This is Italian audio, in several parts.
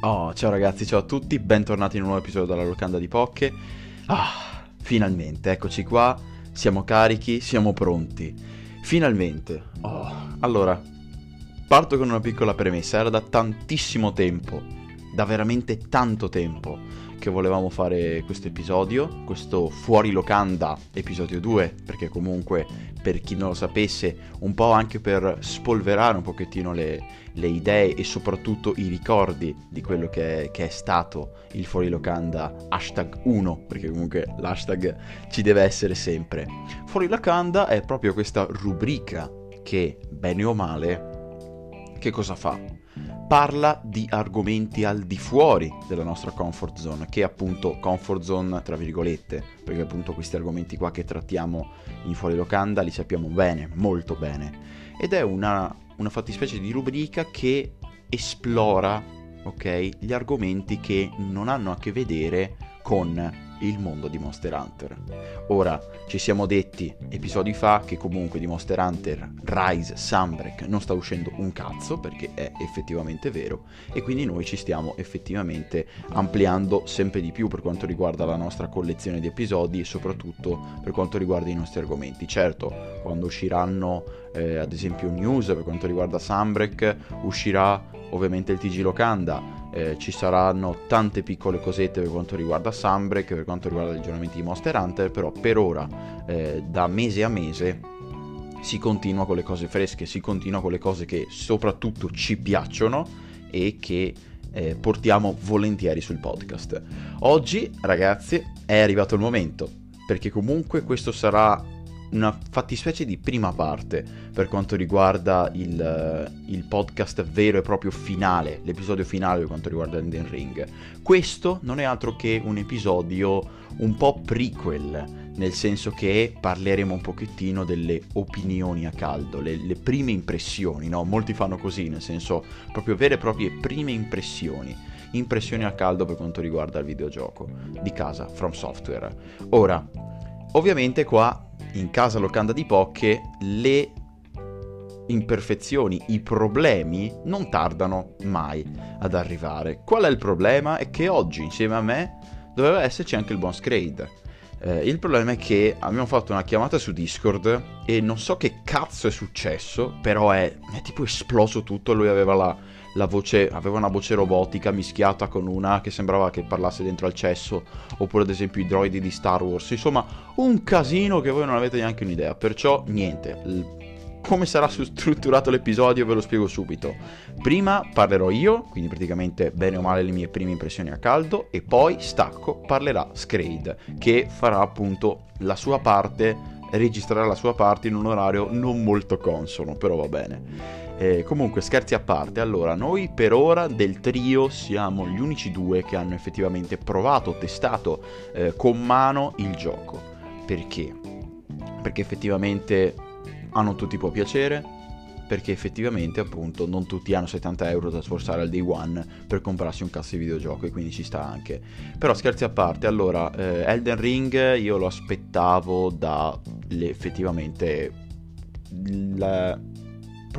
Oh, ciao ragazzi, ciao a tutti, bentornati in un nuovo episodio della locanda di Pocche. Ah, finalmente, eccoci qua, siamo carichi, siamo pronti. Finalmente. Oh, allora, parto con una piccola premessa, era da tantissimo tempo, da veramente tanto tempo che volevamo fare questo episodio, questo fuori locanda episodio 2, perché comunque per chi non lo sapesse, un po' anche per spolverare un pochettino le, le idee e soprattutto i ricordi di quello che è, che è stato il fuori locanda hashtag 1, perché comunque l'hashtag ci deve essere sempre. Fuori locanda è proprio questa rubrica che, bene o male, che cosa fa? Parla di argomenti al di fuori della nostra comfort zone, che è appunto comfort zone tra virgolette, perché appunto questi argomenti qua che trattiamo in fuori locanda li sappiamo bene, molto bene, ed è una, una fattispecie di rubrica che esplora, ok, gli argomenti che non hanno a che vedere con il mondo di Monster Hunter. Ora, ci siamo detti episodi fa che comunque di Monster Hunter Rise Sunbreak non sta uscendo un cazzo perché è effettivamente vero e quindi noi ci stiamo effettivamente ampliando sempre di più per quanto riguarda la nostra collezione di episodi e soprattutto per quanto riguarda i nostri argomenti. Certo, quando usciranno eh, ad esempio news per quanto riguarda Sunbreak uscirà ovviamente il TG Locanda eh, ci saranno tante piccole cosette per quanto riguarda Sunbreak, per quanto riguarda gli aggiornamenti di Monster Hunter, però per ora, eh, da mese a mese, si continua con le cose fresche, si continua con le cose che soprattutto ci piacciono e che eh, portiamo volentieri sul podcast. Oggi, ragazzi, è arrivato il momento, perché comunque questo sarà una fattispecie di prima parte per quanto riguarda il, eh, il, podcast vero e proprio finale, l'episodio finale per quanto riguarda Elden Ring. Questo non è altro che un episodio un po' prequel, nel senso che parleremo un pochettino delle opinioni a caldo, le, le prime impressioni, no? Molti fanno così, nel senso proprio vere e proprie prime impressioni impressioni a caldo per quanto riguarda il videogioco di casa From Software. Ora, ovviamente qua in casa locanda di Pocche le imperfezioni, i problemi non tardano mai ad arrivare. Qual è il problema? È che oggi insieme a me doveva esserci anche il buon Scrade. Eh, il problema è che abbiamo fatto una chiamata su Discord e non so che cazzo è successo, però è, è tipo esploso tutto, lui aveva la voce, aveva una voce robotica mischiata con una che sembrava che parlasse dentro al cesso, oppure ad esempio i droidi di Star Wars, insomma un casino che voi non avete neanche un'idea, perciò niente, come sarà strutturato l'episodio ve lo spiego subito. Prima parlerò io, quindi praticamente bene o male le mie prime impressioni a caldo, e poi stacco parlerà Scrade, che farà appunto la sua parte, registrerà la sua parte in un orario non molto consono, però va bene. Eh, comunque, scherzi a parte, allora, noi per ora del trio siamo gli unici due che hanno effettivamente provato, testato eh, con mano il gioco. Perché? Perché effettivamente a non tutti può piacere, perché effettivamente appunto non tutti hanno 70 euro da sforzare al day one per comprarsi un cazzo di videogioco e quindi ci sta anche. Però scherzi a parte, allora, eh, Elden Ring io lo aspettavo da effettivamente... La,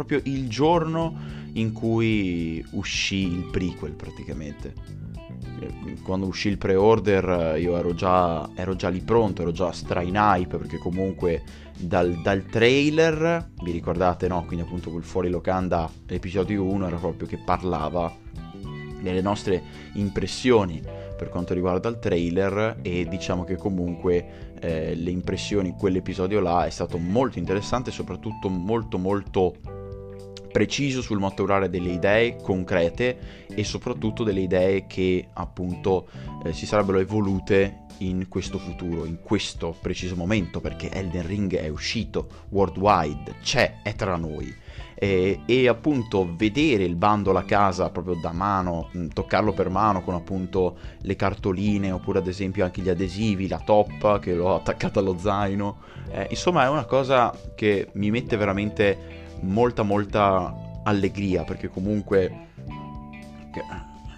proprio il giorno in cui uscì il prequel praticamente. Quando uscì il pre-order io ero già, ero già lì pronto, ero già stra in hype perché comunque dal, dal, trailer, vi ricordate no? Quindi appunto quel fuori locanda episodio 1 era proprio che parlava delle nostre impressioni per quanto riguarda il trailer e diciamo che comunque eh, le impressioni quell'episodio là è stato molto interessante soprattutto molto molto preciso sul maturare delle idee concrete e soprattutto delle idee che appunto eh, si sarebbero evolute in questo futuro, in questo preciso momento, perché Elden Ring è uscito worldwide, c'è, è tra noi. E, e, appunto vedere il bundle a casa proprio da mano, mm, toccarlo per mano con appunto le cartoline oppure ad esempio anche gli adesivi, la toppa che l'ho attaccata allo zaino, eh, insomma è una cosa che mi mette veramente molta molta allegria perché comunque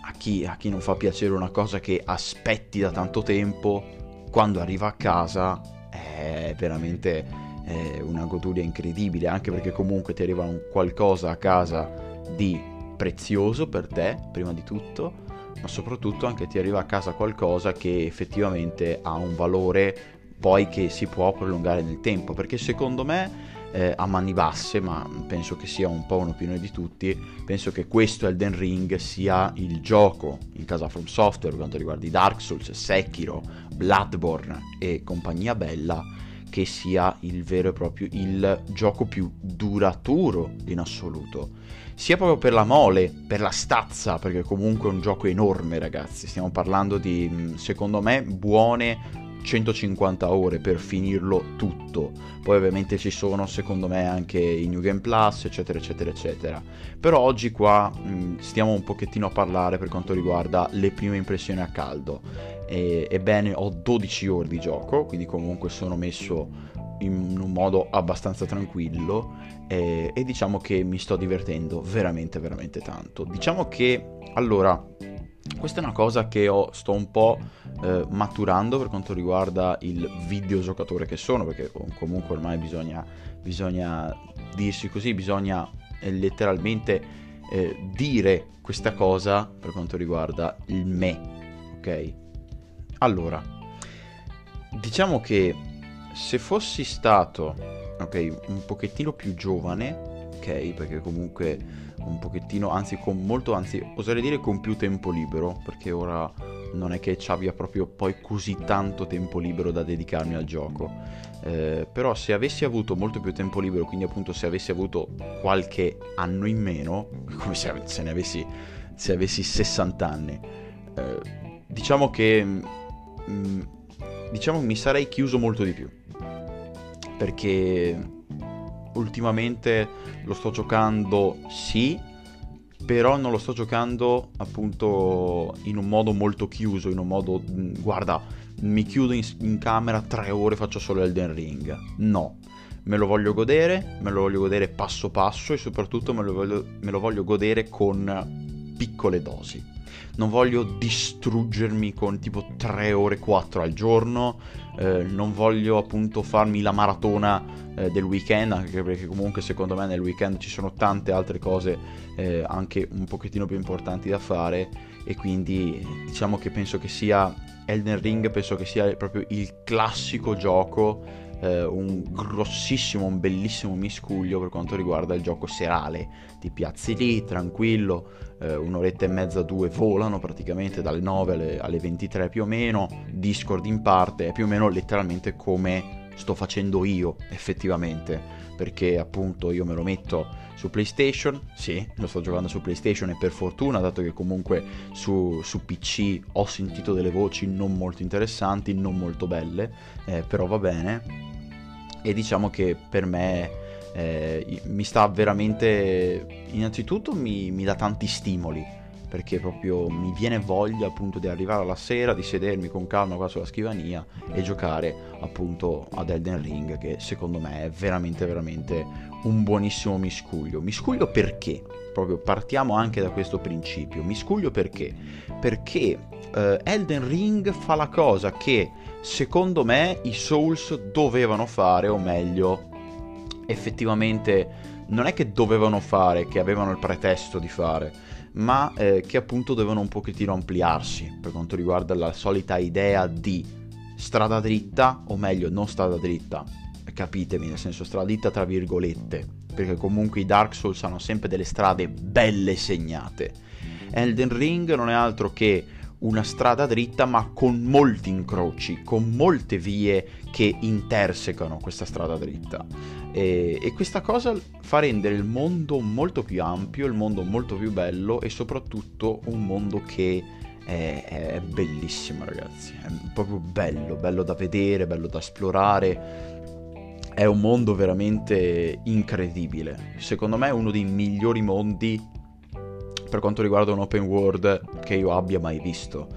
a chi, a chi non fa piacere una cosa che aspetti da tanto tempo quando arriva a casa è veramente è una goduria incredibile anche perché comunque ti arriva un qualcosa a casa di prezioso per te prima di tutto ma soprattutto anche ti arriva a casa qualcosa che effettivamente ha un valore poi che si può prolungare nel tempo, perché secondo me eh, a mani basse, ma penso che sia un po' un'opinione di tutti, penso che questo Elden Ring sia il gioco in casa From Software per quanto riguarda i Dark Souls, Sekiro, Bloodborne e compagnia bella, che sia il vero e proprio il gioco più duraturo in assoluto. Sia proprio per la mole, per la stazza, perché comunque è un gioco enorme ragazzi, stiamo parlando di secondo me buone 150 ore per finirlo tutto. Poi ovviamente ci sono secondo me anche i New Game Plus, eccetera, eccetera, eccetera. Però oggi qua mh, stiamo un pochettino a parlare per quanto riguarda le prime impressioni a caldo. E, ebbene, ho 12 ore di gioco, quindi comunque sono messo in un modo abbastanza tranquillo e, e diciamo che mi sto divertendo veramente, veramente tanto. Diciamo che, allora, questa è una cosa che ho, sto un po' eh, maturando per quanto riguarda il videogiocatore che sono, perché comunque ormai bisogna, bisogna dirsi così, bisogna eh, letteralmente eh, dire questa cosa per quanto riguarda il me, ok? Allora, diciamo che se fossi stato, ok, un pochettino più giovane, ok, perché comunque un pochettino, anzi con molto, anzi oserei dire con più tempo libero, perché ora non è che ci abbia proprio poi così tanto tempo libero da dedicarmi al gioco. Eh, però se avessi avuto molto più tempo libero, quindi appunto se avessi avuto qualche anno in meno, come se, se ne avessi, se avessi 60 anni, eh, diciamo che mh, mm, diciamo mi sarei chiuso molto di più. Perché ultimamente lo sto giocando sì, però non lo sto giocando appunto in un modo molto chiuso, in un modo, mm, guarda, mi chiudo in, in camera tre ore e faccio solo Elden Ring. No, me lo voglio godere, me lo voglio godere passo passo e soprattutto me lo voglio, me lo voglio godere con piccole dosi. Non voglio distruggermi con tipo 3 ore 4 al giorno, eh, non voglio appunto farmi la maratona eh, del weekend, anche perché comunque secondo me nel weekend ci sono tante altre cose eh, anche un pochettino più importanti da fare e quindi diciamo che penso che sia Elden Ring, penso che sia proprio il classico gioco eh, un grossissimo, un bellissimo miscuglio per quanto riguarda il gioco serale. Ti piazzi lì, tranquillo, eh, un'oretta e mezza, due volano praticamente dalle 9 alle, alle 23 più o meno, Discord in parte, è più o meno letteralmente come sto facendo io effettivamente. Perché appunto io me lo metto su PlayStation, sì, lo sto giocando su PlayStation e per fortuna, dato che comunque su, su PC ho sentito delle voci non molto interessanti, non molto belle, eh, però va bene. E diciamo che per me eh, mi sta veramente innanzitutto mi, mi, dà tanti stimoli perché proprio mi viene voglia appunto di arrivare alla sera di sedermi con calma qua sulla scrivania e giocare appunto ad Elden Ring che secondo me è veramente veramente un buonissimo miscuglio. Miscuglio perché? Proprio partiamo anche da questo principio. Miscuglio perché? Perché eh, Elden Ring fa la cosa che secondo me i Souls dovevano fare, o meglio, effettivamente non è che dovevano fare, che avevano il pretesto di fare, ma eh, che appunto dovevano un pochettino ampliarsi per quanto riguarda la solita idea di strada dritta, o meglio, non strada dritta, capitemi, nel senso strada dritta tra virgolette, perché comunque i Dark Souls hanno sempre delle strade belle segnate. Elden Ring non è altro che una strada dritta ma con molti incroci, con molte vie che intersecano questa strada dritta. E, e, questa cosa fa rendere il mondo molto più ampio, il mondo molto più bello e soprattutto un mondo che è, è bellissimo ragazzi, è proprio bello, bello da vedere, bello da esplorare. È un mondo veramente incredibile. Secondo me è uno dei migliori mondi per quanto riguarda un open world che io abbia mai visto.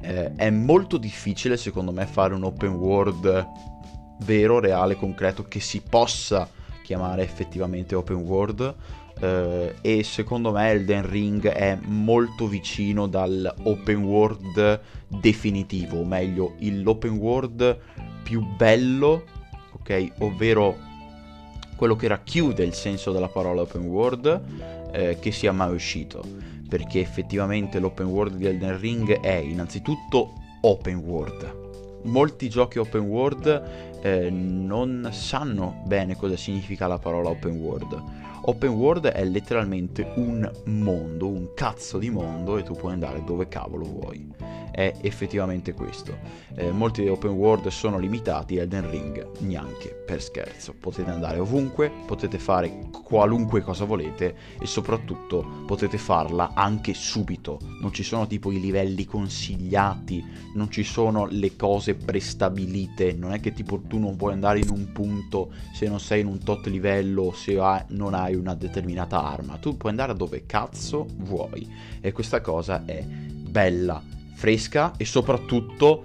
Eh, è molto difficile secondo me fare un open world vero, reale, concreto che si possa chiamare effettivamente open world. Uh, e secondo me Elden Ring è molto vicino dall'open world definitivo, o meglio, l'open world più bello, ok? Ovvero quello che racchiude il senso della parola open world eh, che sia mai uscito, perché effettivamente l'open world di Elden Ring è innanzitutto open world. Molti giochi open world eh, non sanno bene cosa significa la parola open world. Open world è letteralmente un mondo, un cazzo di mondo e tu puoi andare dove cavolo vuoi è effettivamente questo. Eh, molti open world sono limitati, Elden Ring neanche per scherzo. Potete andare ovunque, potete fare qualunque cosa volete e soprattutto potete farla anche subito. Non ci sono tipo i livelli consigliati, non ci sono le cose prestabilite, non è che tipo tu non puoi andare in un punto se non sei in un tot livello se non hai una determinata arma. Tu puoi andare dove cazzo vuoi e questa cosa è bella fresca e soprattutto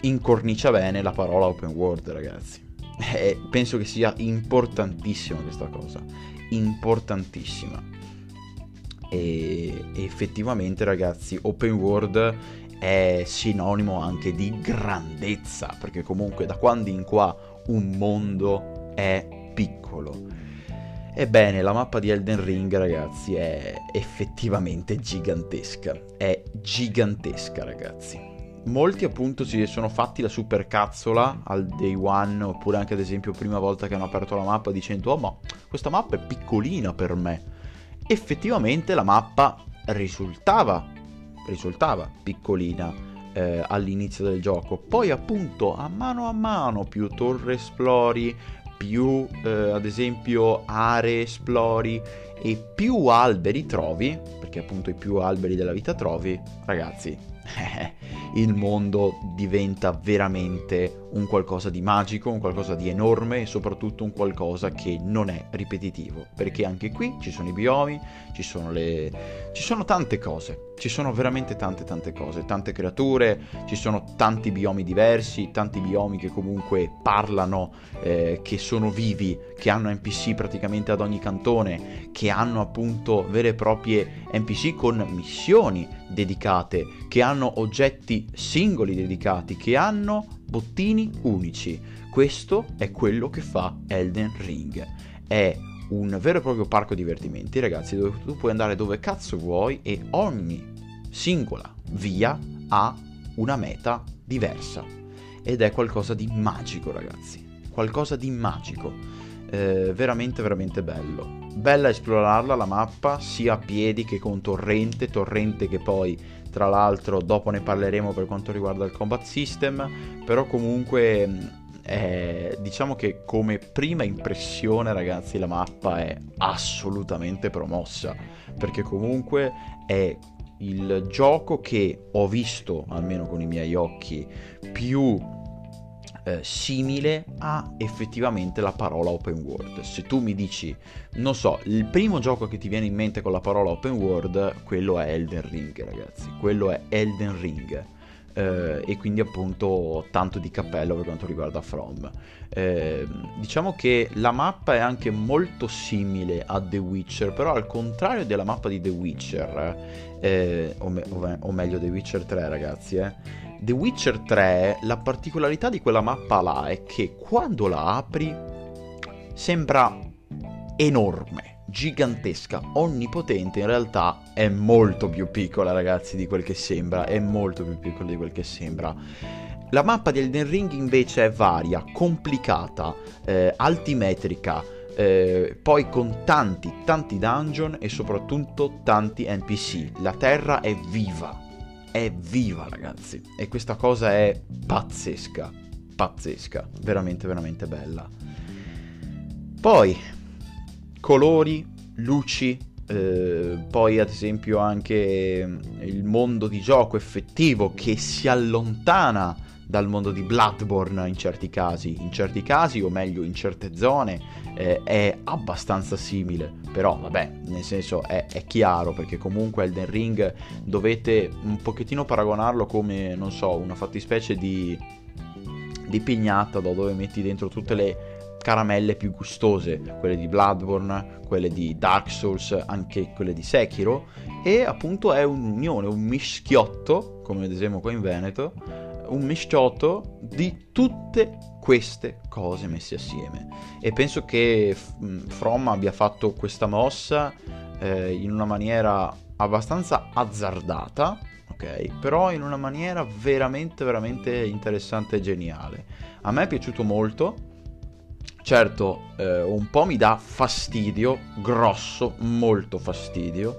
incornicia bene la parola open world, ragazzi. E penso che sia importantissima questa cosa, importantissima. E effettivamente, ragazzi, open world è sinonimo anche di grandezza, perché comunque da quando in qua un mondo è piccolo. Ebbene, la mappa di Elden Ring, ragazzi, è effettivamente gigantesca. È gigantesca, ragazzi. Molti appunto si sono fatti la supercazzola al day one, oppure anche ad esempio prima volta che hanno aperto la mappa dicendo "Oh, ma questa mappa è piccolina per me". Effettivamente la mappa risultava risultava piccolina eh, all'inizio del gioco. Poi appunto a mano a mano più torre esplori, più eh, ad esempio aree esplori e più alberi trovi, perché appunto i più alberi della vita trovi, ragazzi, il mondo diventa veramente un qualcosa di magico, un qualcosa di enorme e soprattutto un qualcosa che non è ripetitivo, perché anche qui ci sono i biomi, ci sono le ci sono tante cose, ci sono veramente tante tante cose, tante creature, ci sono tanti biomi diversi, tanti biomi che comunque parlano, eh, che sono vivi, che hanno NPC praticamente ad ogni cantone, che hanno appunto vere e proprie NPC con missioni dedicate, che hanno oggetti singoli dedicati, che hanno bottini unici. Questo è quello che fa Elden Ring. È un vero e proprio parco divertimenti, ragazzi, dove tu puoi andare dove cazzo vuoi e ogni singola via ha una meta diversa. Ed è qualcosa di magico, ragazzi. Qualcosa di magico. Eh, veramente, veramente bello. Bella esplorarla la mappa, sia a piedi che con torrente, torrente che poi tra l'altro dopo ne parleremo per quanto riguarda il combat system, però comunque eh, diciamo che come prima impressione ragazzi la mappa è assolutamente promossa, perché comunque è il gioco che ho visto, almeno con i miei occhi, più eh, simile a effettivamente la parola open world. Se tu mi dici, non so, il primo gioco che ti viene in mente con la parola open world, quello è Elden Ring, ragazzi. Quello è Elden Ring. Eh, e quindi appunto tanto di cappello per quanto riguarda From. Eh, diciamo che la mappa è anche molto simile a The Witcher, però al contrario della mappa di The Witcher, eh, o, me- o, meglio The Witcher 3 ragazzi, eh, The Witcher 3, la particolarità di quella mappa là è che quando la apri sembra enorme, gigantesca, onnipotente, in realtà è molto più piccola ragazzi di quel che sembra, è molto più piccola di quel che sembra. La mappa di Elden Ring invece è varia, complicata, eh, altimetrica, eh, poi con tanti, tanti dungeon e soprattutto tanti NPC. La terra è viva, è viva ragazzi e questa cosa è pazzesca, pazzesca, veramente veramente bella. Poi colori, luci, eh, poi ad esempio anche il mondo di gioco effettivo che si allontana dal mondo di Bloodborne in certi casi, in certi casi o meglio in certe zone eh, è abbastanza simile, però vabbè, nel senso è, è, chiaro perché comunque Elden Ring dovete un pochettino paragonarlo come, non so, una fattispecie di, di pignata dove metti dentro tutte le caramelle più gustose, quelle di Bloodborne, quelle di Dark Souls, anche quelle di Sekiro, e appunto è un'unione, un mischiotto, come ad esempio qua in Veneto, un misciotto di tutte queste cose messe assieme. E penso che From abbia fatto questa mossa eh, in una maniera abbastanza azzardata ok? Però in una maniera veramente veramente interessante e geniale. A me è piaciuto molto certo eh, un po' mi dà fastidio grosso molto fastidio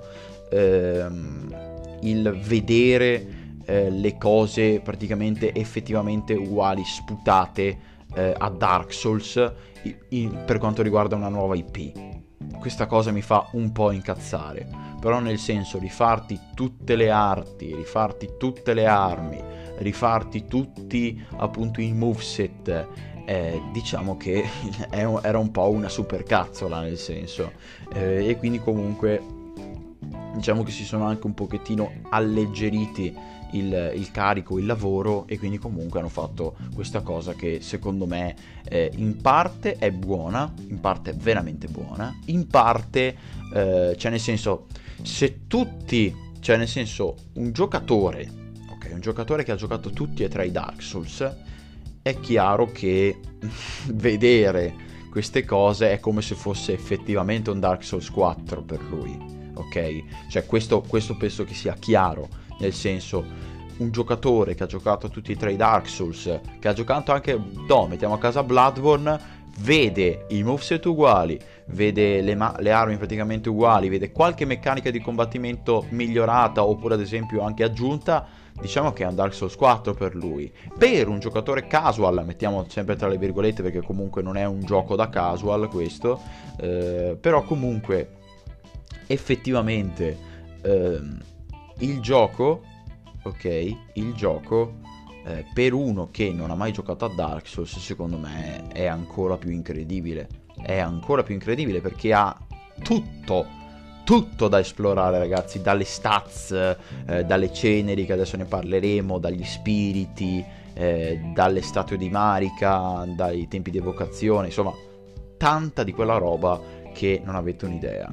ehm, il vedere eh, le cose praticamente effettivamente uguali, sputate eh, a Dark Souls in, in, per quanto riguarda una nuova IP. Questa cosa mi fa un po' incazzare, però nel senso rifarti tutte le arti, rifarti tutte le armi, rifarti tutti appunto i moveset, eh, diciamo che era un po' una supercazzola nel senso, eh, e quindi comunque diciamo che si sono anche un pochettino alleggeriti il, il, carico, il lavoro e quindi comunque hanno fatto questa cosa che secondo me eh, in parte è buona, in parte è veramente buona, in parte, eh, cioè nel senso, se tutti, cioè nel senso, un giocatore, ok, un giocatore che ha giocato tutti e tre i Dark Souls, è chiaro che vedere queste cose è come se fosse effettivamente un Dark Souls 4 per lui ok? Cioè questo, questo penso che sia chiaro, nel senso un giocatore che ha giocato tutti e tre i Dark Souls, che ha giocato anche, no, mettiamo a casa Bloodborne, vede i moveset uguali, vede le, ma- le, armi praticamente uguali, vede qualche meccanica di combattimento migliorata oppure ad esempio anche aggiunta, diciamo che è un Dark Souls 4 per lui. Per un giocatore casual, mettiamo sempre tra le virgolette perché comunque non è un gioco da casual questo, eh, però comunque effettivamente ehm, il gioco, ok, il gioco eh, per uno che non ha mai giocato a Dark Souls, secondo me è ancora più incredibile. È ancora più incredibile perché ha tutto, tutto da esplorare, ragazzi, dalle stats, eh, dalle ceneri che adesso ne parleremo, dagli spiriti, eh, dalle statue di Marika, dai tempi di evocazione, insomma, tanta di quella roba che non avete un'idea.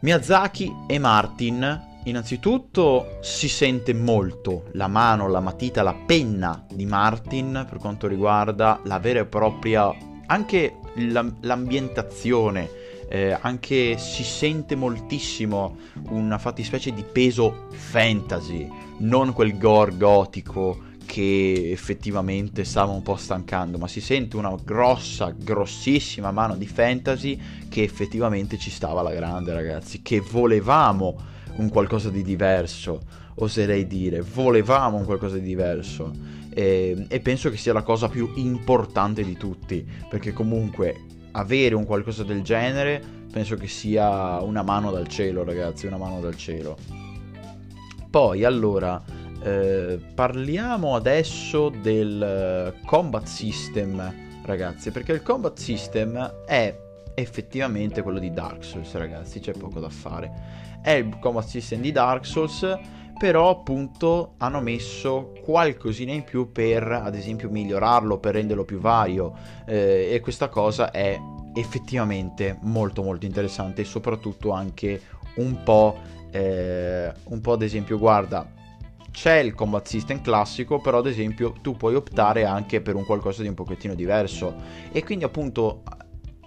Miyazaki e Martin, innanzitutto si sente molto la mano, la matita, la penna di Martin per quanto riguarda la vera e propria, anche l'ambientazione, eh, anche si sente moltissimo una fattispecie di peso fantasy, non quel gore gotico che effettivamente stava un po' stancando, ma si sente una grossa, grossissima mano di fantasy che effettivamente ci stava alla grande, ragazzi, che volevamo un qualcosa di diverso, oserei dire, volevamo un qualcosa di diverso. E, e penso che sia la cosa più importante di tutti, perché comunque avere un qualcosa del genere penso che sia una mano dal cielo, ragazzi, una mano dal cielo. Poi allora eh, parliamo adesso del eh, combat system, ragazzi, perché il combat system è effettivamente quello di Dark Souls, ragazzi, c'è poco da fare. È il combat system di Dark Souls, però appunto hanno messo qualcosina in più per, ad esempio, migliorarlo, per renderlo più vario. Eh, e questa cosa è effettivamente molto molto interessante e soprattutto anche un po', eh, un po' ad esempio, guarda, c'è il combat system classico, però ad esempio tu puoi optare anche per un qualcosa di un pochettino diverso. E quindi appunto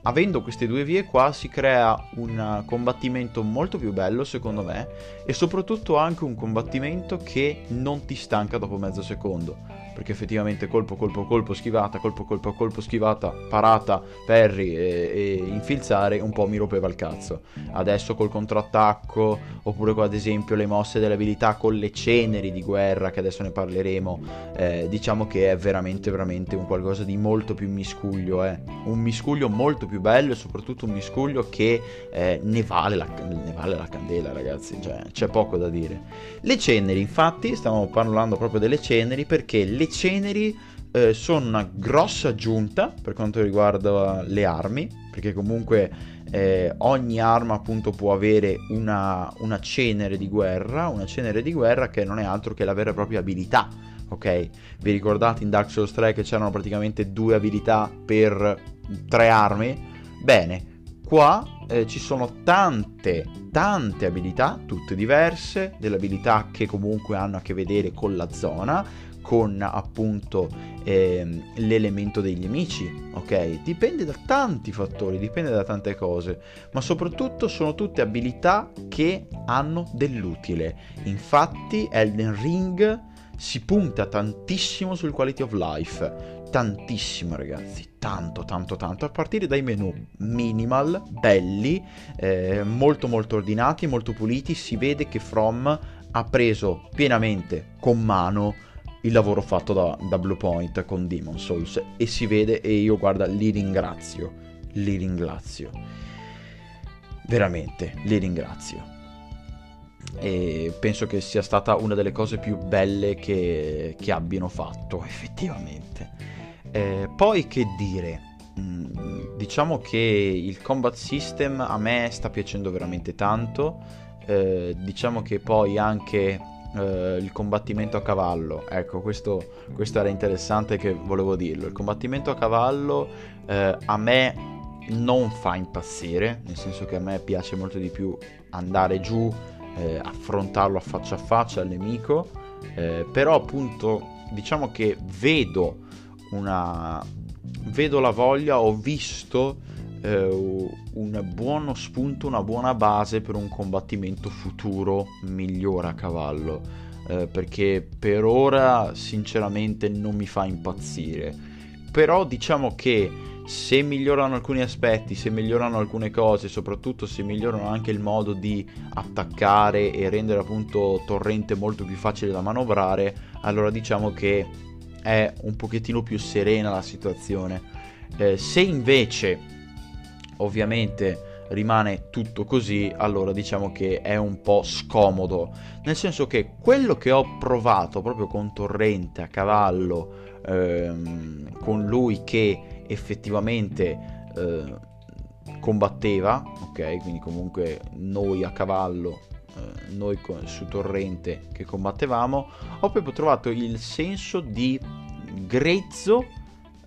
avendo queste due vie qua si crea un combattimento molto più bello secondo me e soprattutto anche un combattimento che non ti stanca dopo mezzo secondo perché effettivamente colpo, colpo, colpo, schivata, colpo, colpo, colpo, schivata, parata, perri e, e infilzare un po' mi rompeva il cazzo. Adesso col contrattacco, oppure con ad esempio le mosse delle abilità con le ceneri di guerra, che adesso ne parleremo, eh, diciamo che è veramente, veramente un qualcosa di molto più miscuglio, eh. un miscuglio molto più bello e soprattutto un miscuglio che eh, ne, vale la, ne vale la candela, ragazzi, cioè, c'è poco da dire. Le ceneri, infatti, stiamo parlando proprio delle ceneri perché le ceneri eh, sono una grossa aggiunta per quanto riguarda le armi, perché comunque eh, ogni arma appunto può avere una, una cenere di guerra, una cenere di guerra che non è altro che la vera e propria abilità. Ok, vi ricordate in Dark Souls 3 che c'erano praticamente due abilità per tre armi? Bene, qua eh, ci sono tante, tante abilità, tutte diverse, delle abilità che comunque hanno a che vedere con la zona, con appunto eh, l'elemento degli amici, ok? Dipende da tanti fattori, dipende da tante cose, ma soprattutto sono tutte abilità che hanno dell'utile. Infatti Elden Ring si punta tantissimo sul quality of life, tantissimo ragazzi, tanto tanto tanto, a partire dai menu minimal, belli, eh, molto molto ordinati, molto puliti, si vede che From ha preso pienamente con mano il lavoro fatto da, da Bluepoint con Demon Souls e si vede e io guarda li ringrazio, li ringrazio, veramente li ringrazio e penso che sia stata una delle cose più belle che, che abbiano fatto effettivamente. Eh, poi che dire, mm, diciamo che il combat system a me sta piacendo veramente tanto, eh, diciamo che poi anche eh, il combattimento a cavallo, ecco questo, questo, era interessante che volevo dirlo, il combattimento a cavallo eh, a me non fa impazzire, nel senso che a me piace molto di più andare giù eh, affrontarlo a faccia a faccia al nemico, eh, però appunto diciamo che vedo una vedo la voglia, ho visto eh, un buono spunto, una buona base per un combattimento futuro migliore a cavallo, eh, perché per ora sinceramente non mi fa impazzire. Però diciamo che se migliorano alcuni aspetti, se migliorano alcune cose, soprattutto se migliorano anche il modo di attaccare e rendere appunto torrente molto più facile da manovrare, allora diciamo che è un pochettino più serena la situazione. Eh, se invece ovviamente rimane tutto così, allora diciamo che è un po' scomodo, nel senso che quello che ho provato proprio con torrente a cavallo, ehm, con lui che effettivamente eh, combatteva, ok? Quindi comunque noi a cavallo, eh, noi con, su torrente che combattevamo, ho proprio trovato il senso di grezzo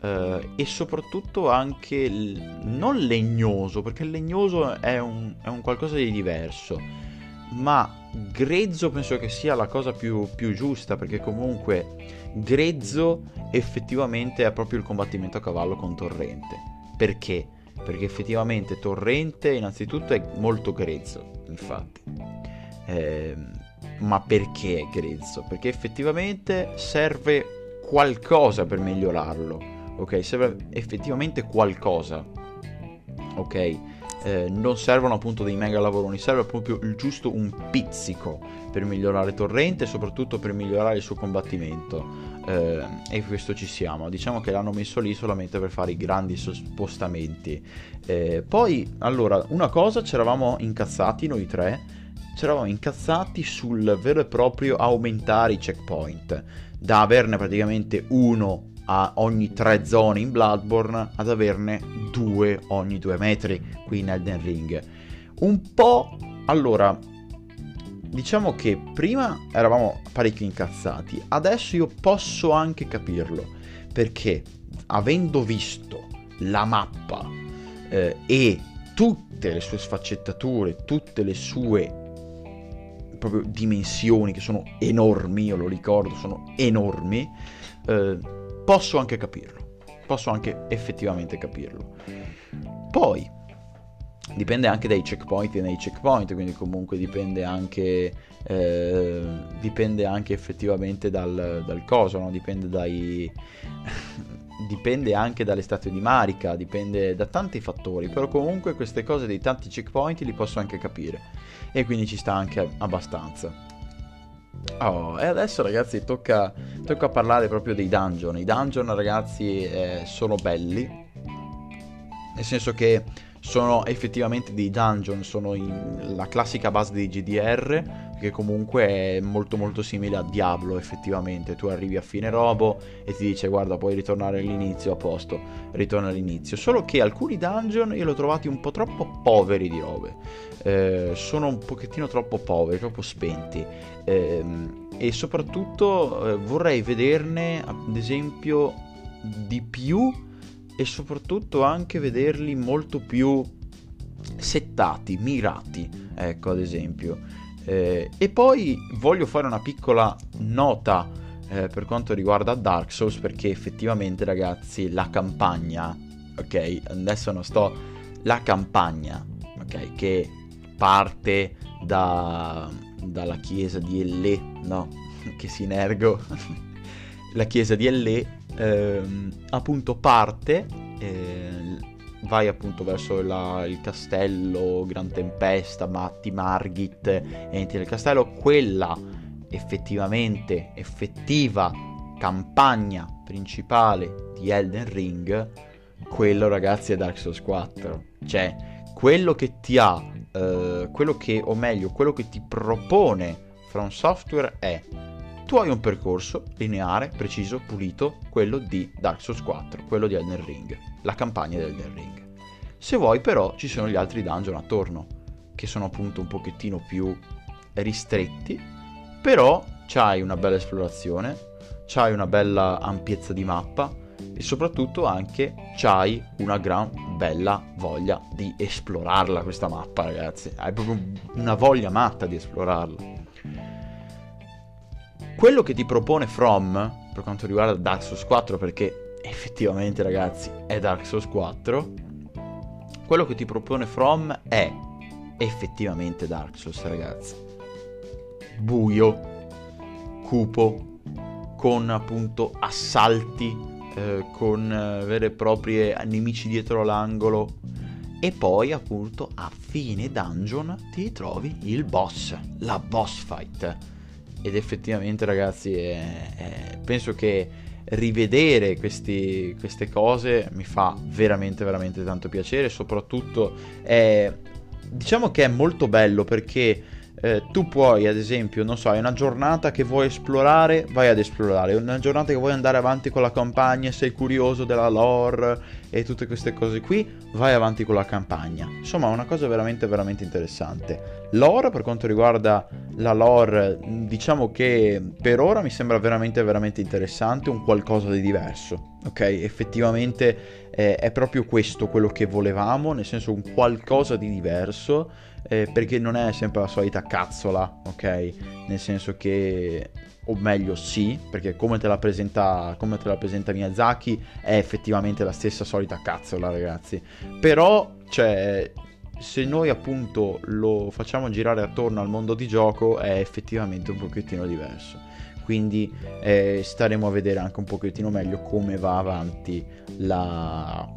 eh, e soprattutto anche l- non legnoso, perché il legnoso è un, è un, qualcosa di diverso, ma grezzo penso che sia la cosa più, più giusta, perché comunque grezzo effettivamente è proprio il combattimento a cavallo con Torrente. Perché? Perché effettivamente Torrente innanzitutto è molto grezzo, infatti. Eh, ma perché è grezzo? Perché effettivamente serve qualcosa per migliorarlo. Ok, serve effettivamente qualcosa. Ok, eh, non servono appunto dei mega lavoroni, serve proprio il giusto un pizzico per migliorare Torrente e soprattutto per migliorare il suo combattimento. Eh, e questo ci siamo. Diciamo che l'hanno messo lì solamente per fare i grandi spostamenti. Eh, poi, allora, una cosa, ci eravamo incazzati noi tre. Ci eravamo incazzati sul vero e proprio aumentare i checkpoint. Da averne praticamente uno a ogni tre zone in Bloodborne ad averne due ogni due metri qui in Elden Ring. Un po'... Allora, diciamo che prima eravamo parecchio incazzati, adesso io posso anche capirlo, perché avendo visto la mappa eh, e tutte le sue sfaccettature, tutte le sue proprio dimensioni che sono enormi, io lo ricordo, sono enormi, eh, posso anche capirlo, posso anche effettivamente capirlo. Poi, dipende anche dai checkpoint e nei checkpoint, quindi comunque dipende anche, eh, dipende anche effettivamente dal, dal coso, no? dipende dai... dipende anche dalle statue di Marika, dipende da tanti fattori, però comunque queste cose dei tanti checkpoint li posso anche capire e quindi ci sta anche abbastanza. Oh, e adesso ragazzi tocca, tocca parlare proprio dei dungeon. I dungeon ragazzi eh, sono belli, nel senso che sono effettivamente dei dungeon, sono la classica base di GDR che comunque è molto molto simile a Diablo effettivamente, tu arrivi a fine robo e ti dice guarda puoi ritornare all'inizio a posto, ritorna all'inizio, solo che alcuni dungeon io li ho trovati un po' troppo poveri di robe, eh, sono un pochettino troppo poveri, troppo spenti. Eh, e soprattutto eh, vorrei vederne ad esempio di più e soprattutto anche vederli molto più settati, mirati, ecco ad esempio. Eh, e poi voglio fare una piccola nota eh, per quanto riguarda Dark Souls perché effettivamente ragazzi la campagna, ok, adesso non sto, la campagna, ok, che parte da, dalla chiesa di Elle, no, che sinergo, la chiesa di Elle, ehm, appunto parte, eh, vai appunto verso la, il castello, Gran Tempesta, Matti, Margit, entri nel castello, quella effettivamente, effettiva campagna principale di Elden Ring, quello ragazzi è Dark Souls 4. Cioè, quello che ti ha, eh, quello che, o meglio, quello che ti propone From Software è tu hai un percorso lineare, preciso, pulito, quello di Dark Souls 4, quello di Elden Ring, la campagna di Elden Ring. Se vuoi però ci sono gli altri dungeon attorno, che sono appunto un pochettino più ristretti, però c'hai una bella esplorazione, c'hai una bella ampiezza di mappa e soprattutto anche c'hai una gran bella voglia di esplorarla questa mappa ragazzi, hai proprio una voglia matta di esplorarla. Quello che ti propone From, per quanto riguarda Dark Souls 4, perché effettivamente ragazzi è Dark Souls 4, quello che ti propone From è effettivamente Dark Souls ragazzi. Buio, cupo, con appunto assalti, eh, con eh, vere e proprie nemici dietro l'angolo. E poi appunto a fine dungeon ti trovi il boss, la boss fight ed effettivamente ragazzi è, è, penso che rivedere questi, queste cose mi fa veramente veramente tanto piacere. Soprattutto è, diciamo che è molto bello perché eh, tu puoi ad esempio non so hai una giornata che vuoi esplorare vai ad esplorare. Una giornata che vuoi andare avanti con la campagna sei curioso della lore e tutte queste cose qui vai avanti con la campagna. Insomma una cosa veramente veramente interessante. Lore per quanto riguarda la lore diciamo che per ora mi sembra veramente veramente interessante un qualcosa di diverso ok? Effettivamente eh, è proprio questo quello che volevamo nel senso un qualcosa di diverso eh, perché non è sempre la solita cazzola, ok? Nel senso che, o meglio sì, perché come te la presenta, come te la presenta Miyazaki è effettivamente la stessa solita cazzola, ragazzi. Però, cioè, se noi appunto lo facciamo girare attorno al mondo di gioco è effettivamente un pochettino diverso. Quindi eh, staremo a vedere anche un pochettino meglio come va avanti la,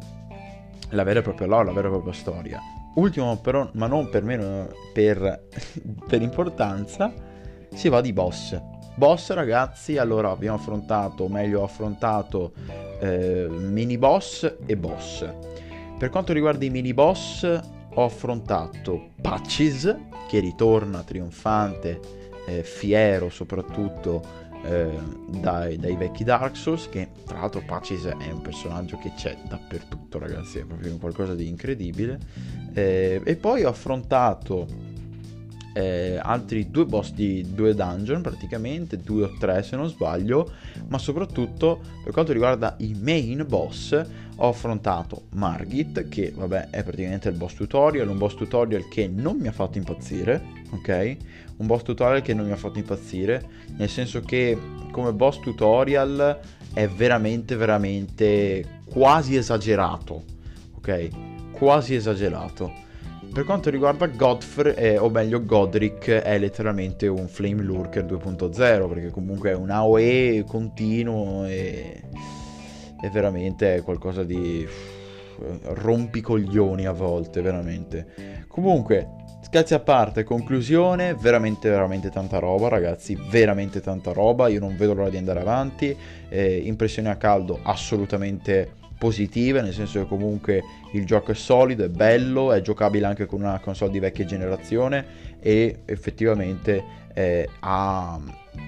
la vera e propria lore, la vera e propria storia. Ultimo però, ma non per meno per, per importanza, si va di boss. Boss ragazzi, allora abbiamo affrontato, o meglio ho affrontato eh, mini boss e boss. Per quanto riguarda i mini boss ho affrontato Patches che ritorna trionfante, eh, fiero soprattutto eh, dai, dai, vecchi Dark Souls, che tra l'altro Patches è un personaggio che c'è dappertutto, ragazzi, è proprio qualcosa di incredibile. Eh, e poi ho affrontato eh, altri due boss di due dungeon, praticamente, due o tre se non sbaglio, ma soprattutto per quanto riguarda i main boss ho affrontato Margit, che vabbè è praticamente il boss tutorial, un boss tutorial che non mi ha fatto impazzire, ok? Un boss tutorial che non mi ha fatto impazzire, nel senso che come boss tutorial è veramente veramente quasi esagerato, ok? Quasi esagerato. Per quanto riguarda Godfrey, eh, o meglio Godric, è letteralmente un Flame Lurker 2.0, perché comunque è un AOE continuo e è veramente qualcosa di rompicoglioni a volte, veramente. Comunque, scherzi a parte, conclusione, veramente veramente tanta roba ragazzi, veramente tanta roba, io non vedo l'ora di andare avanti, eh, impressioni a caldo assolutamente positive, nel senso che comunque il gioco è solido, è bello, è giocabile anche con una console di vecchia generazione e effettivamente eh, ha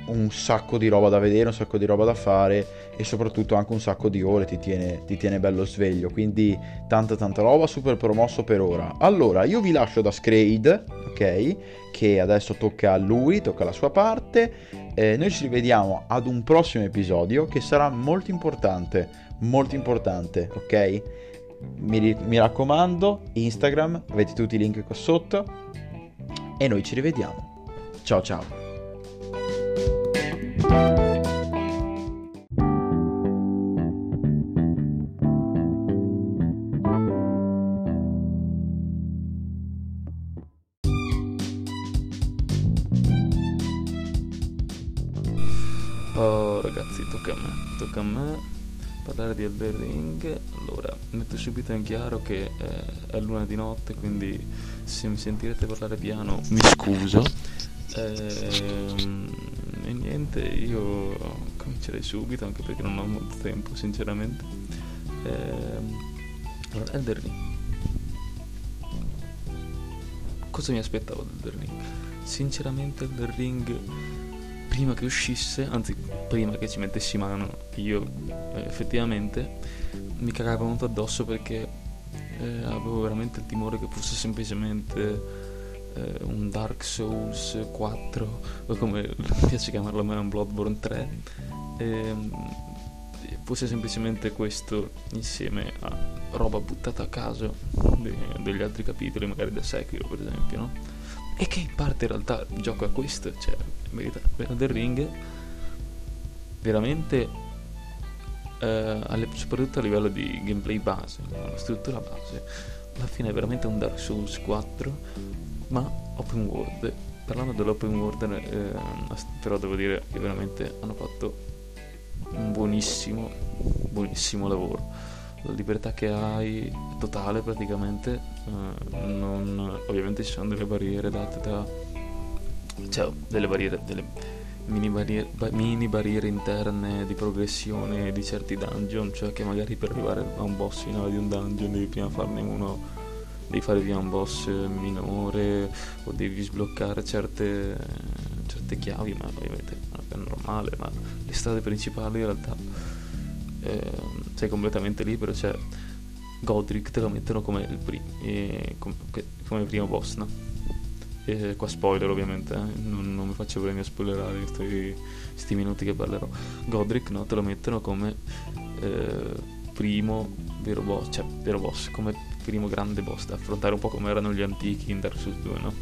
un sacco di roba da vedere, un sacco di roba da fare e soprattutto anche un sacco di ore ti tiene, ti tiene bello sveglio, quindi tanta tanta roba, super promosso per ora. Allora, io vi lascio da Scrade, ok? Che adesso tocca a lui, tocca alla sua parte. Eh, noi ci rivediamo ad un prossimo episodio che sarà molto importante, molto importante, ok? Mi, mi raccomando, Instagram, avete tutti i link qua sotto e noi ci rivediamo. Ciao ciao. Oh ragazzi, tocca a me, tocca a me parlare di Elden Ring. Allora, metto subito in chiaro che eh, è luna di notte, quindi se mi sentirete parlare piano mi scuso. Ehm, e niente, io comincerei subito anche perché non ho molto tempo, sinceramente. Ehm, allora, Elden Ring. Cosa mi aspettavo da Elden Ring? Sinceramente Elden Ring prima che uscisse, anzi prima che ci mettessi mano io eh, effettivamente, mi cagava venuto addosso perché eh, avevo veramente il timore che fosse semplicemente eh, un Dark Souls 4 o come piace chiamarlo a me un Bloodborne 3 ehm, fosse semplicemente questo insieme a roba buttata a caso de- degli altri capitoli magari da Sekiro per esempio no? e che in parte in realtà gioca a questo cioè in verità del ring veramente eh, alle, soprattutto a livello di gameplay base struttura base alla fine è veramente un Dark Souls 4 ma open world parlando dell'open world eh, però devo dire che veramente hanno fatto un buonissimo buonissimo lavoro. La libertà che hai è totale praticamente eh, non, ovviamente ci sono delle barriere date da cioè delle barriere delle mini barriere, mini barriere interne di progressione di certi dungeon cioè che magari per arrivare a un boss finale di un dungeon devi prima farne uno devi fare via un boss minore o devi sbloccare certe, certe chiavi ma ovviamente è normale ma le strade principali in realtà eh, sei completamente libero, cioè Godric te lo mettono come il pri- eh, come, come primo boss, no? E qua spoiler ovviamente, eh? non, non, mi faccio problemi a spoilerare questi minuti che parlerò. Godric no, te lo mettono come eh, primo vero boss, cioè vero boss, come primo grande boss da affrontare un po' come erano gli antichi in Dark Souls 2, no?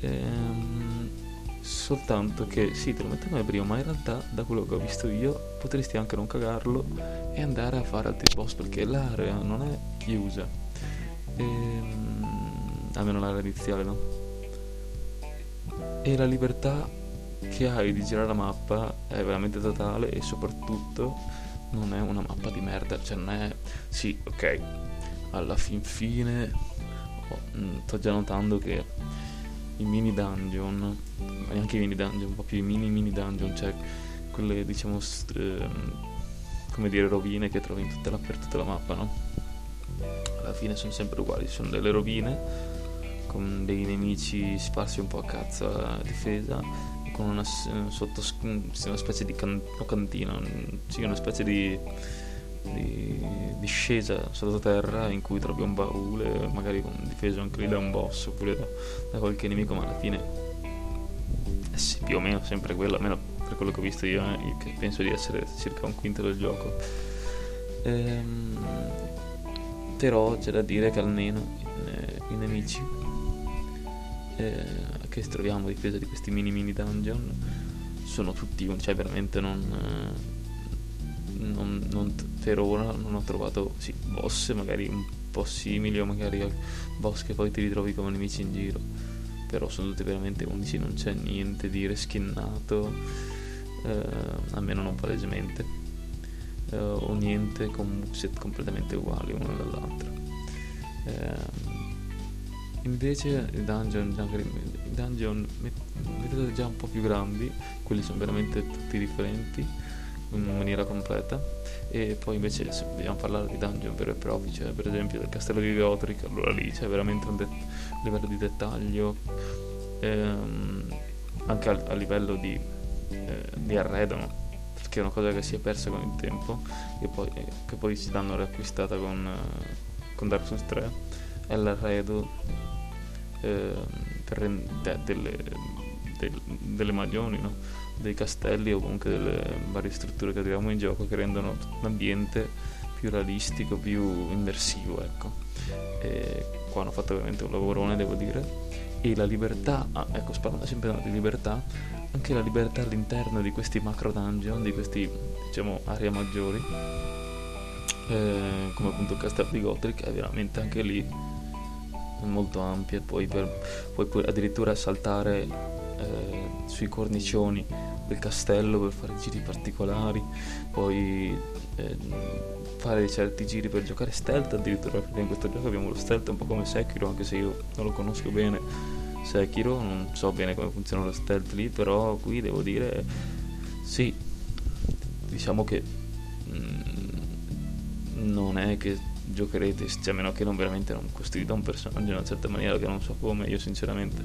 Ehm Soltanto che sì, te lo metto come primo, ma in realtà, da quello che ho visto io, potresti anche non cagarlo e andare a fare altri boss perché l'area non è chiusa. Ehm, almeno l'area iniziale, no? E la libertà che hai di girare la mappa è veramente totale e soprattutto non è una mappa di merda, cioè non è... Sì, ok, alla fin fine oh, mm, sto già notando che i mini dungeon, ma neanche i mini dungeon, più i mini mini dungeon, cioè quelle diciamo st- ehm, come dire rovine che trovi in tutta la, per tutta la mappa, no? Alla fine sono sempre uguali, sono delle rovine con dei nemici sparsi un po' a cazzo a difesa con una, sotto, una specie di can- cantina, sì, una specie di di discesa sottoterra in cui trovi un baule, magari difeso anche lì da un boss oppure da, da qualche nemico, ma alla fine sì, più o meno sempre quello, almeno per quello che ho visto io, eh, che penso di essere circa un quinto del gioco. Ehm, però c'è da dire che almeno eh, i nemici eh, che troviamo difesa di questi mini mini dungeon sono tutti, cioè veramente non eh, non, non, per ora non ho trovato sì, boss magari un po' simili o magari boss che poi ti ritrovi come nemici in giro. Però sono tutti veramente unici non c'è niente di reskinnato eh, almeno non palesemente eh, o niente con moveset completamente uguali uno dall'altro. Eh, invece i dungeon, i dungeon vedete già un po' più grandi quelli sono veramente tutti differenti in maniera completa e poi invece se vogliamo parlare di dungeon vero e proprio cioè per esempio del castello di Godric allora lì c'è veramente un, det- livello di dettaglio ehm, anche a, a, livello di, eh, di arredo no? perché è una cosa che si è persa con il tempo e poi, eh, che poi si danno riacquistata con, eh, con Dark Souls 3 è l'arredo eh, de- delle, de- delle magioni no? dei castelli o comunque delle varie strutture che troviamo in gioco che rendono l'ambiente più realistico, più immersivo, ecco. E qua hanno fatto veramente un lavorone, devo dire. E la libertà, ah, ecco, parlando sempre di libertà, anche la libertà all'interno di questi macro dungeon, di questi, diciamo, aree maggiori, eh, come appunto il castello di Gotrek, è veramente anche lì molto ampia, puoi, per, puoi addirittura saltare eh, sui cornicioni del castello per fare giri particolari, poi eh, fare certi giri per giocare stealth addirittura perché in questo gioco abbiamo lo stealth un po' come Sekiro anche se io non lo conosco bene Sekiro non so bene come funziona lo stealth lì però qui devo dire sì diciamo che mm, non è che giocherete cioè a meno che non veramente non costruite un personaggio in una certa maniera che non so come io sinceramente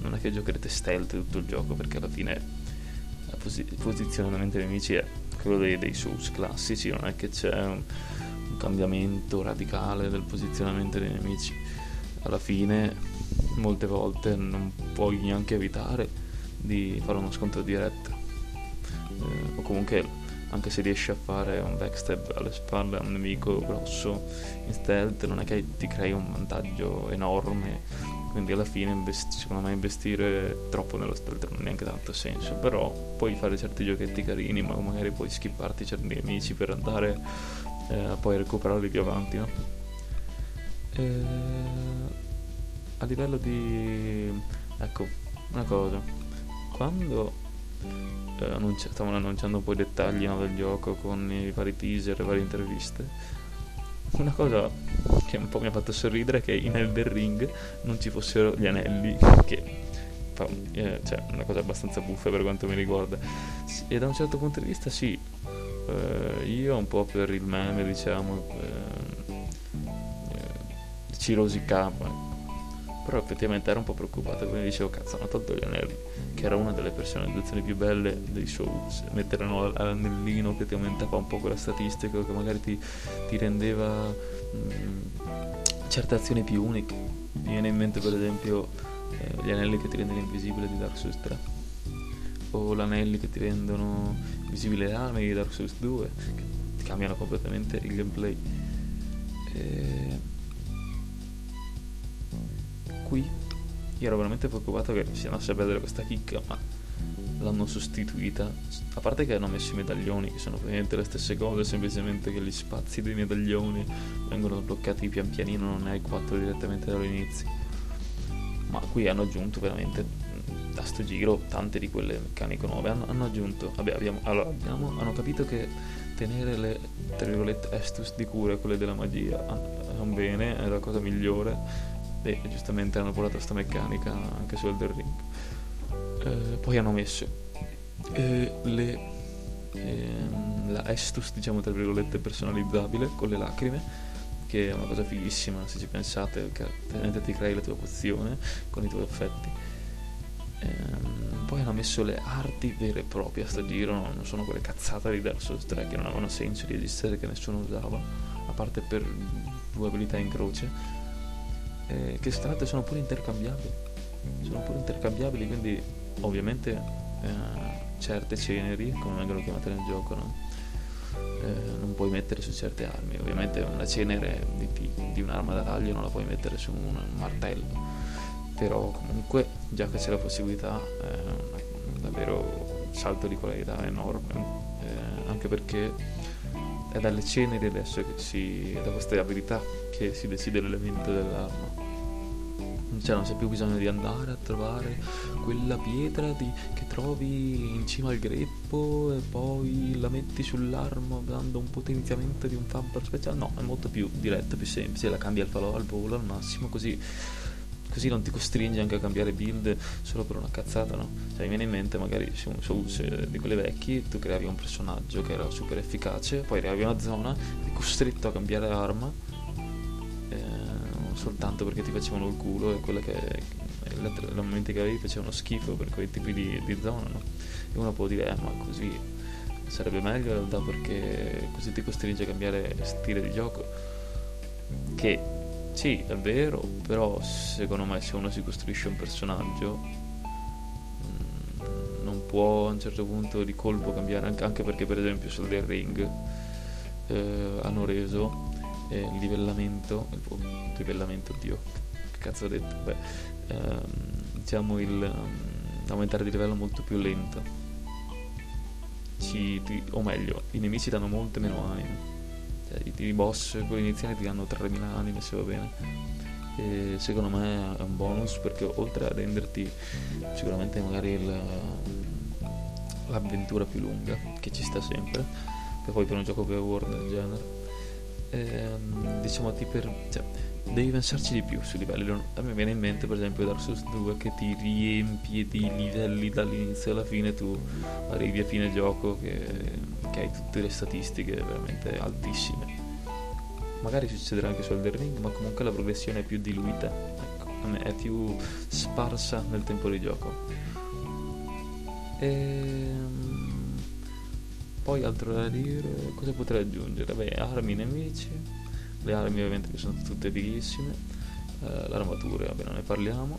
non è che giocherete stealth tutto il gioco perché alla fine il posizionamento dei nemici è quello dei, dei Souls classici, non è che c'è un, un cambiamento radicale del posizionamento dei nemici. Alla fine, molte volte non puoi neanche evitare di fare uno scontro diretto. Eh, o comunque anche se riesci a fare un backstab alle spalle a un nemico grosso in stealth non è che ti crei un vantaggio enorme. Quindi alla fine investi- secondo me investire troppo nello stealth non ha neanche tanto senso. Però puoi fare certi giochetti carini ma magari puoi skipparti certi nemici per andare eh, a poi recuperarli più avanti no? eh, a livello di ecco una cosa. Quando eh, annunci- stavano annunciando un po' i dettagli no, del gioco con i vari teaser e varie interviste. Una cosa che un po' mi ha fatto sorridere è che in Elden Ring non ci fossero gli anelli, che fa, eh, cioè, una cosa abbastanza buffa per quanto mi riguarda. E da un certo punto di vista sì, eh, io un po' per il meme, diciamo, eh, eh ci rosicavo però effettivamente ero un po' preoccupato quindi dicevo cazzo hanno tolto gli anelli che era una delle personalizzazioni più belle dei Souls metterono l'anellino che ti aumentava un po' quella statistica che magari ti, ti rendeva mh, mm, certe azioni più uniche. Mi viene in mente per esempio eh, gli anelli che ti rendono invisibile di Dark Souls 3 o gli anelli che ti rendono visibile le armi di Dark Souls 2 che cambiano completamente il gameplay. E qui io ero veramente preoccupato che si andasse a perdere questa chicca, ma l'hanno sostituita. A parte che hanno messo i medaglioni, che sono praticamente le stesse cose, semplicemente che gli spazi dei medaglioni vengono bloccati pian pianino, non hai 4 direttamente dall'inizio. Ma qui hanno aggiunto veramente da sto giro tante di quelle meccaniche nuove. Hanno, hanno aggiunto, vabbè, abbiamo, allora, abbiamo, hanno capito che tenere le tra virgolette estus di cura, quelle della magia, non bene, è la cosa migliore e giustamente hanno portato questa meccanica anche su Elder Ring. Eh, poi hanno messo eh, le, ehm, la Estus, diciamo tra virgolette, personalizzabile con le lacrime che è una cosa fighissima se ci pensate, che ovviamente ti crei la tua pozione con i tuoi effetti. Ehm, poi hanno messo le arti vere e proprie a sto giro, non sono quelle cazzate di Dark Souls 3 che non avevano senso di esistere, che nessuno usava, a parte per due abilità in croce eh, che tra l'altro sono pure intercambiabili. Sono pure intercambiabili, quindi ovviamente eh, certe ceneri, come vengono chiamate nel gioco, no? eh, non puoi mettere su certe armi. Ovviamente una cenere di, di, un'arma da taglio non la puoi mettere su un, un martello. Però comunque, già che c'è la possibilità, è davvero un salto di qualità enorme. Eh, anche perché è dalle ceneri adesso che si. da queste abilità che si decide l'elemento dell'arma. Cioè non c'è più bisogno di andare a trovare quella pietra di, che trovi in cima al greppo e poi la metti sull'arma dando un potenziamento di un fabbro speciale. No, è molto più diretto, più semplice, la cambi al falò, al volo, al massimo, così così non ti costringe anche a cambiare build solo per una cazzata, no? Cioè, mi viene in mente magari su, su, su di quelle vecchie tu creavi un personaggio che era super efficace, poi arrivavi a una zona, eri costretto a cambiare arma soltanto perché ti facevano il culo e quelle che i momenti che avevi facevano schifo per quei tipi di, di zona, no? E uno può dire, eh, ma così sarebbe meglio in realtà perché così ti costringe a cambiare stile di gioco. Che sì, è vero, però secondo me se uno si costruisce un personaggio mm, non può a un certo punto di colpo cambiare, anche, anche perché per esempio sul The Ring eh, hanno reso eh, il livellamento, il livellamento, oddio, che cazzo ho detto? Beh, ehm, diciamo il um, aumentare di livello molto più lento. Ci, ti, o meglio, i nemici danno molte meno anime. Cioè, i, i boss, quelli iniziali, ti danno 3000 anime se va bene. E secondo me è un bonus perché oltre a renderti sicuramente magari il, l'avventura più lunga, che ci sta sempre, che poi per un gioco open world del genere. Ehm, diciamo ti per... Cioè, devi pensarci di più sui livelli. A me viene in mente, per esempio, Dark Souls 2 che ti riempie di livelli dall'inizio alla fine. Tu arrivi a fine gioco che, che hai tutte le statistiche veramente altissime. Magari succederà anche su Elden Ring, ma comunque la progressione è più diluita, ecco, è più sparsa nel tempo di gioco. Ehm, poi altro da dire, cosa potrei aggiungere? Beh, armi nemici le armi ovviamente che sono tutte fighissime eh, l'armatura vabbè non ne parliamo.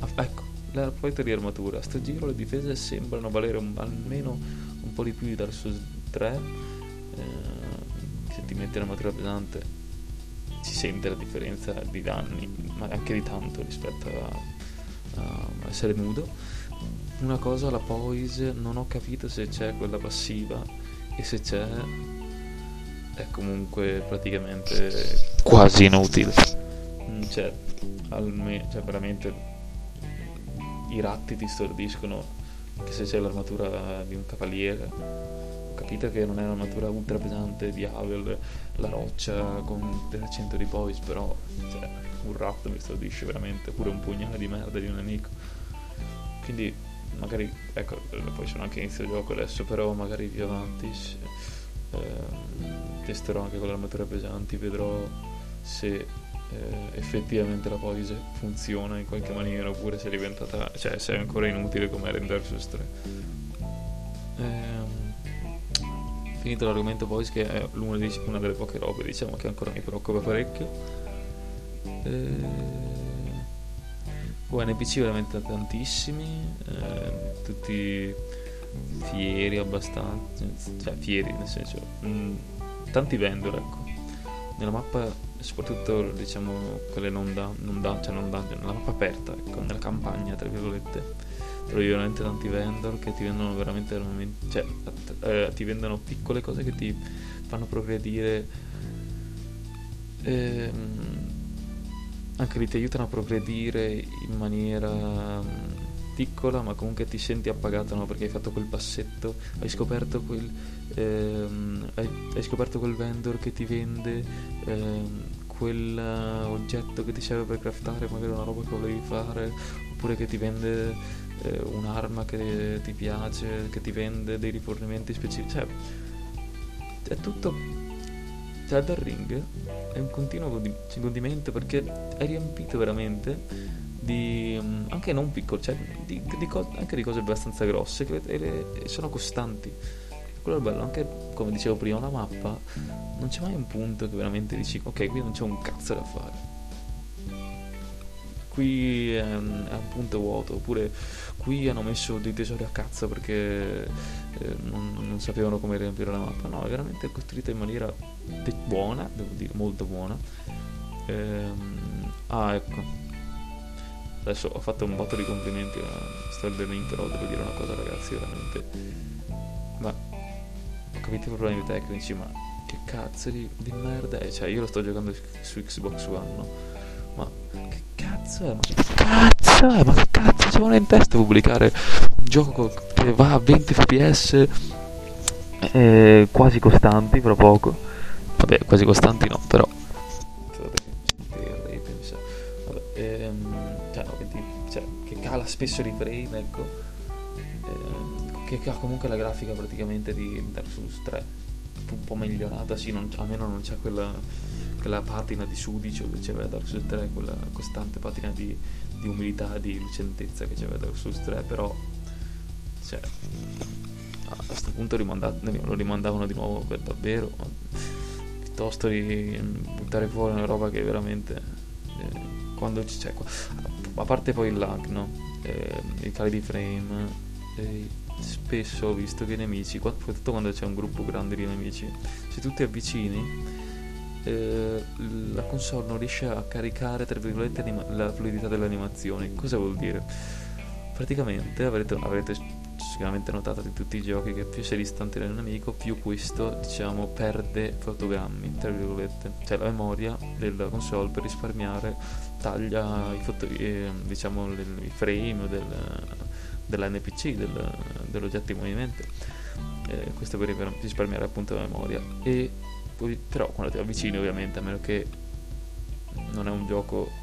Ah, ecco la proprietà di armatura. A sto giro le difese sembrano valere un, almeno un po' di più di Dark Souls 3 eh, se ti metti l'armatura pesante. Si sente la differenza di danni ma anche di tanto rispetto a, a essere nudo una cosa la poise non ho capito se c'è quella passiva e se c'è è comunque praticamente quasi inutile. Mm, cioè, alme- cioè veramente i ratti ti stordiscono che se c'è l'armatura di un cavaliere. Ho capito che non è un'armatura ultra pesante di Havel, la roccia con 300 di poise, però cioè, un ratto mi stordisce veramente, pure un pugnale di merda di un nemico. Quindi magari, ecco, poi sono anche inizio gioco adesso, però magari più avanti eh, testerò anche con le armature pesanti, vedrò se eh, effettivamente la poise funziona in qualche maniera oppure se è diventata, cioè se è ancora inutile come era in Dark Souls 3. Eh, finito l'argomento poise che è una, delle poche robe diciamo che ancora mi preoccupa parecchio. Eh, oh, NPC veramente tantissimi, eh, tutti fieri abbastanza, cioè fieri nel senso, mh, mm, tanti vendor ecco. Nella mappa, soprattutto diciamo quelle non da, non da, cioè non dungeon, nella mappa aperta, ecco, nella campagna tra virgolette, trovi veramente tanti vendor che ti vendono veramente, cioè eh, ti vendono piccole cose che ti fanno progredire. Ehm, anche lì ti aiutano a progredire in maniera piccola ma comunque ti senti appagato no? perché hai fatto quel passetto hai scoperto quel ehm, hai, hai, scoperto quel vendor che ti vende ehm, quel uh, oggetto che ti serve per craftare magari una roba che volevi fare oppure che ti vende eh, un'arma che ti piace che ti vende dei rifornimenti specifici cioè è tutto cioè dal ring è un continuo godimento perché è riempito veramente di mm, anche non piccole, cioè di, di co- anche di cose abbastanza grosse che e e sono costanti. Quello è bello, anche come dicevo prima, la mappa non c'è mai un punto che veramente dici ok, qui non c'è un cazzo da fare. Qui è un, è un punto vuoto, oppure qui hanno messo dei tesori a cazzo perché eh, non, non, sapevano come riempire la mappa. No, è veramente costruita in maniera buona, devo dire, molto buona. Ehm, ah, ecco, Adesso ho fatto un botto di complimenti a Stelden Ring, però devo dire una cosa ragazzi, veramente... Ma ho capito i problemi tecnici, ma che cazzo di, di merda è? Cioè, io lo sto giocando su Xbox One, no? Ma che cazzo è? Ma che cazzo è? Ma che cazzo ci vuole in testa pubblicare un gioco che va a 20 fps eh, quasi costanti, fra poco? Vabbè, quasi costanti no, però cala spesso di frame, ecco, eh, che ha comunque la grafica praticamente di Dark Souls 3, un po' migliorata, sì, non, almeno non c'è quella, quella patina di sudicio che c'era Dark Souls 3, quella costante patina di, di umiltà, di lucentezza che c'era Dark Souls 3, però, cioè, a questo punto lo rimandavano di nuovo per davvero, piuttosto di buttare fuori una roba che veramente... Eh, quando c'è a parte poi il lag no? eh, i cali di frame eh, spesso ho visto che i nemici soprattutto quando c'è un gruppo grande di nemici se tu ti avvicini eh, la console non riesce a caricare anima- la fluidità delle animazioni cosa vuol dire praticamente avrete, avrete sicuramente notato di tutti i giochi che più sei distante dal nemico più questo diciamo perde fotogrammi tra virgolette cioè la memoria della console per risparmiare taglia i, foto, eh, diciamo, i frame del, dell'NPC, del, dell'oggetto in movimento. Eh, questo per risparmiare appunto la memoria. E poi, però quando ti avvicini ovviamente, a meno che non è un gioco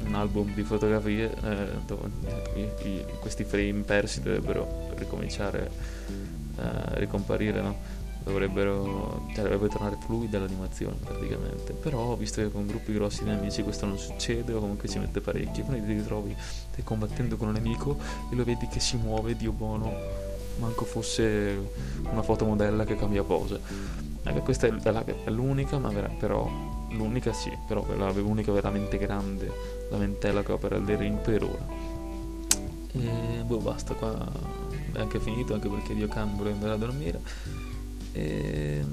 un album di fotografie eh, dove i, questi frame persi dovrebbero ricominciare eh, a ricomparire no? dovrebbero cioè, dovrebbe tornare fluida l'animazione praticamente però visto che con gruppi grossi di nemici questo non succede o comunque ci mette parecchio quindi ti ritrovi stai combattendo con un nemico e lo vedi che si muove dio buono manco fosse una fotomodella che cambia pose ecco, questa è, l'unica ma vera, però l'unica sì, però l'unica veramente grande lamentela che ho per Elden per ora. E boh, basta, qua è anche finito, anche perché Dio Khan vuole andare a dormire. E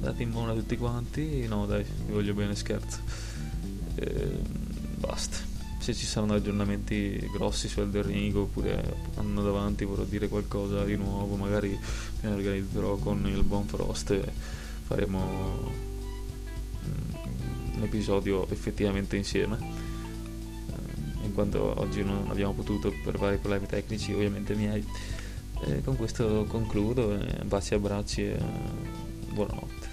date in buona a tutti quanti, no dai, vi voglio bene, scherzo. E, basta. Se ci saranno aggiornamenti grossi su Elden Ring oppure anno davanti vorrò dire qualcosa di nuovo, magari mi organizzerò con il buon Frost e faremo un episodio effettivamente insieme. Eh, in quanto oggi non abbiamo potuto per vari problemi tecnici ovviamente miei. E con questo concludo eh, baci abbracci e buonanotte